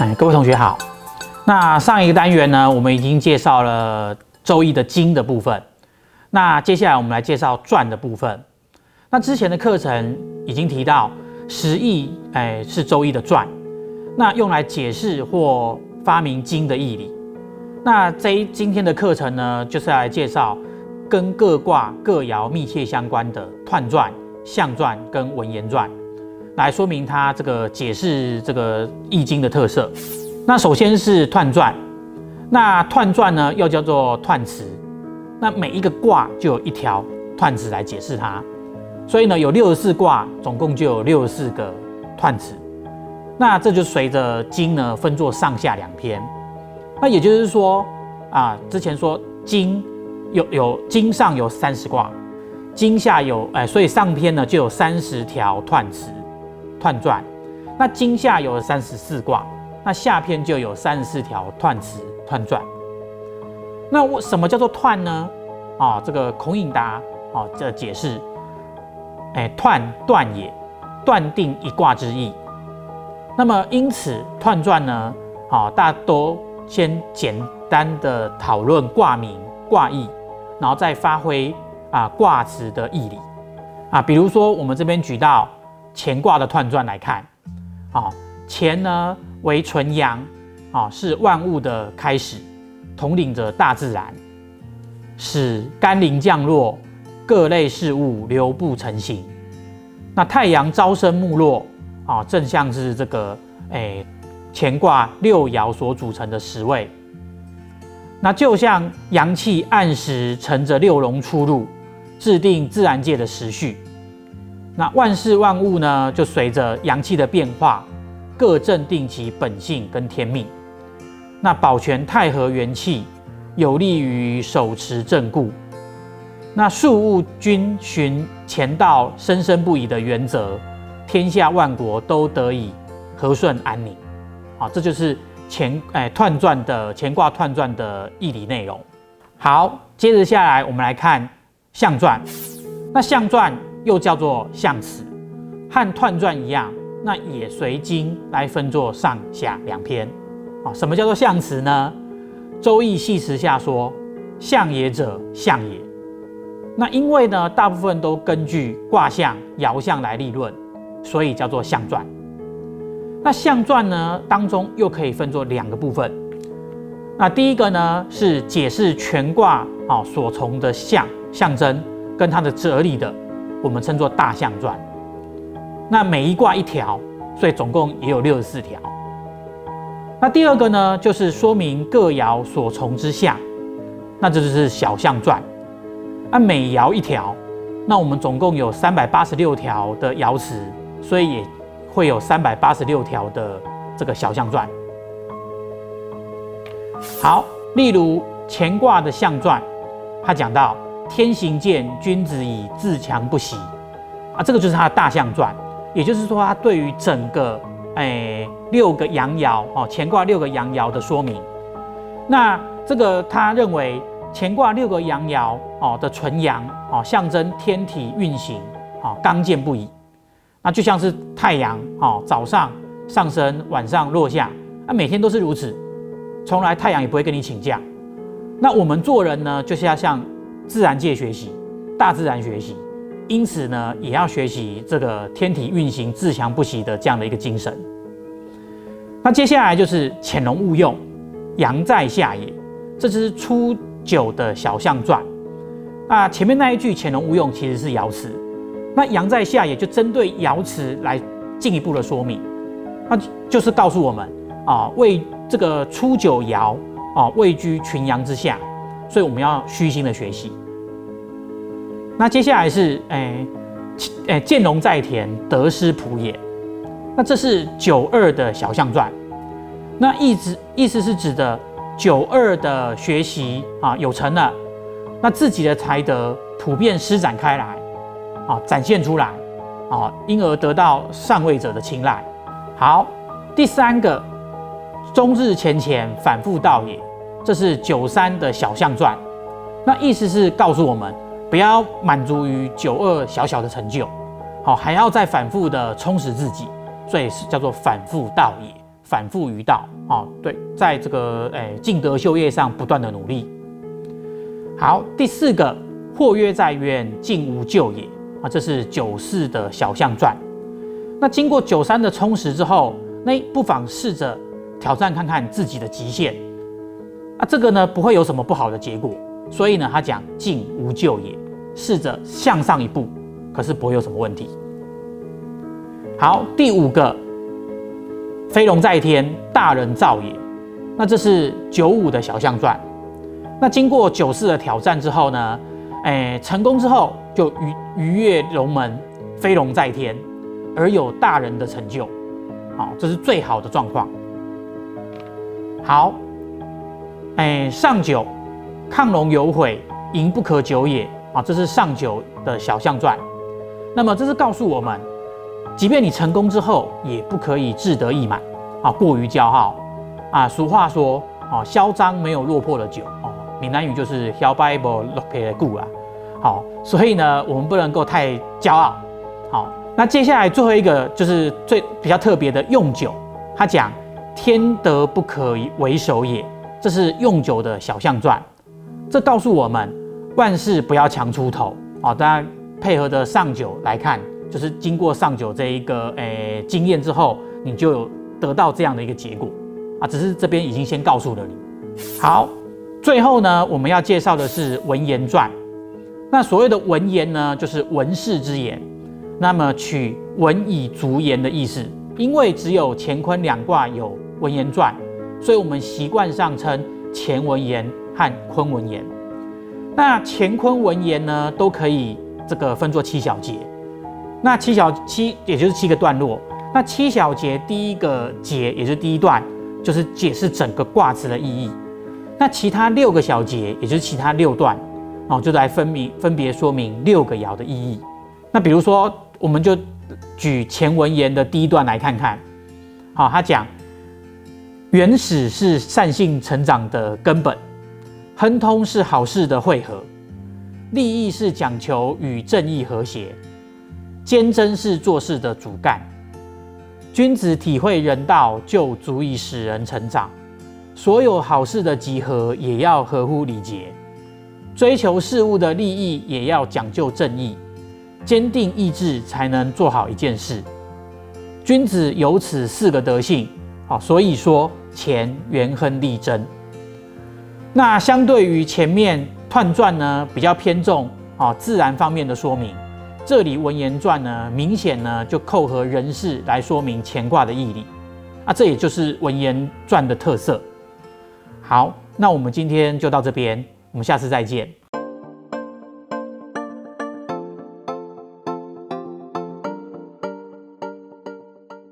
哎，各位同学好。那上一个单元呢，我们已经介绍了《周易》的经的部分。那接下来我们来介绍传的部分。那之前的课程已经提到，十易哎是《周易》的传，那用来解释或发明经的义理。那这今天的课程呢，就是来介绍跟各卦各爻密切相关的彖传、象传跟文言传。来说明它这个解释这个易经的特色。那首先是彖传，那彖传呢又叫做彖辞。那每一个卦就有一条彖辞来解释它，所以呢有六十四卦，总共就有六十四个彖辞。那这就随着经呢分作上下两篇。那也就是说啊，之前说经有有经上有三十卦，经下有哎，所以上篇呢就有三十条彖辞。彖传，那经下有三十四卦，那下篇就有三十四条彖辞彖传。那我什么叫做彖呢？啊，这个孔颖达啊这解释，哎，彖断也，断定一卦之意。那么因此彖传呢，啊，大家都先简单的讨论卦名、卦意，然后再发挥啊卦辞的义理啊，比如说我们这边举到。乾卦的彖传来看，啊，乾呢为纯阳，啊是万物的开始，统领着大自然，使甘霖降落，各类事物流布成形。那太阳朝升暮落，啊，正像是这个诶乾卦六爻所组成的十位。那就像阳气按时乘着六龙出入，制定自然界的时序。那万事万物呢，就随着阳气的变化，各正定其本性跟天命。那保全太和元气，有利于手持正固。那庶物均循乾道生生不已的原则，天下万国都得以和顺安宁。好，这就是乾哎彖传的乾卦彖传的义理内容。好，接着下来我们来看象传。那象传。又叫做象辞，和彖传一样，那也随经来分作上下两篇。啊，什么叫做象辞呢？周易系辞下说：“象也者，象也。”那因为呢，大部分都根据卦象、爻象来立论，所以叫做象传。那象传呢，当中又可以分作两个部分。那第一个呢，是解释全卦啊所从的象象征跟它的哲理的。我们称作大象传，那每一卦一条，所以总共也有六十四条。那第二个呢，就是说明各爻所从之象，那这就是小象传。按每爻一条，那我们总共有三百八十六条的爻辞，所以也会有三百八十六条的这个小象传。好，例如乾卦的象传，他讲到。天行健，君子以自强不息啊，这个就是他的大象传，也就是说，他对于整个诶六个阳爻哦，乾卦六个阳爻的说明。那这个他认为乾卦六个阳爻哦的纯阳哦，象征天体运行哦，刚健不已。那就像是太阳哦，早上上升，晚上落下，那每天都是如此，从来太阳也不会跟你请假。那我们做人呢，就是要像。自然界学习，大自然学习，因此呢，也要学习这个天体运行自强不息的这样的一个精神。那接下来就是潜龙勿用，阳在下也，这是初九的小象传。那前面那一句潜龙勿用其实是爻辞，那阳在下也就针对爻辞来进一步的说明，那就是告诉我们啊，位这个初九爻啊位居群阳之下。所以我们要虚心的学习。那接下来是，哎，哎，见龙在田，得失仆也。那这是九二的小象传。那意指意思是指的九二的学习啊有成了，那自己的才德普遍施展开来，啊，展现出来，啊，因而得到上位者的青睐。好，第三个，终日前乾，反复道也。这是九三的小象传，那意思是告诉我们，不要满足于九二小小的成就，好，还要再反复的充实自己，所以是叫做反复道也，反复于道，哦，对，在这个诶尽德修业上不断的努力。好，第四个，或曰在渊，尽无咎也啊，这是九四的小象传。那经过九三的充实之后，那不妨试着挑战看看自己的极限。啊，这个呢不会有什么不好的结果，所以呢他讲进无咎也，试着向上一步，可是不会有什么问题。好，第五个，飞龙在天，大人造也。那这是九五的小象传。那经过九四的挑战之后呢，哎，成功之后就鱼鱼跃龙门，飞龙在天，而有大人的成就。好，这是最好的状况。好。哎，上九，亢龙有悔，盈不可久也啊！这是上九的小象传。那么这是告诉我们，即便你成功之后，也不可以志得意满啊，过于骄傲啊。俗话说，啊，嚣张没有落魄的酒哦。闽南语就是嚣摆不落魄的故啊。好，所以呢，我们不能够太骄傲。好，那接下来最后一个就是最比较特别的用酒，他讲天德不可为首也。这是用酒的小象传，这告诉我们万事不要强出头啊！大家配合着上酒来看，就是经过上酒这一个诶经验之后，你就有得到这样的一个结果啊！只是这边已经先告诉了你。好，最后呢，我们要介绍的是文言传。那所谓的文言呢，就是文士之言，那么取文以足言的意思。因为只有乾坤两卦有文言传。所以，我们习惯上称乾文言和坤文言。那乾坤文言呢，都可以这个分作七小节。那七小七，也就是七个段落。那七小节第一个节，也就是第一段，就是解释整个卦辞的意义。那其他六个小节，也就是其他六段，哦，就来分明分别说明六个爻的意义。那比如说，我们就举乾文言的第一段来看看。好，他讲。原始是善性成长的根本，亨通是好事的汇合，利益是讲求与正义和谐，坚贞是做事的主干。君子体会人道，就足以使人成长。所有好事的集合，也要合乎礼节；追求事物的利益，也要讲究正义。坚定意志，才能做好一件事。君子有此四个德性，好，所以说。前元亨利贞，那相对于前面彖传呢，比较偏重啊自然方面的说明。这里文言传呢，明显呢就扣合人事来说明乾卦的义理。啊，这也就是文言传的特色。好，那我们今天就到这边，我们下次再见。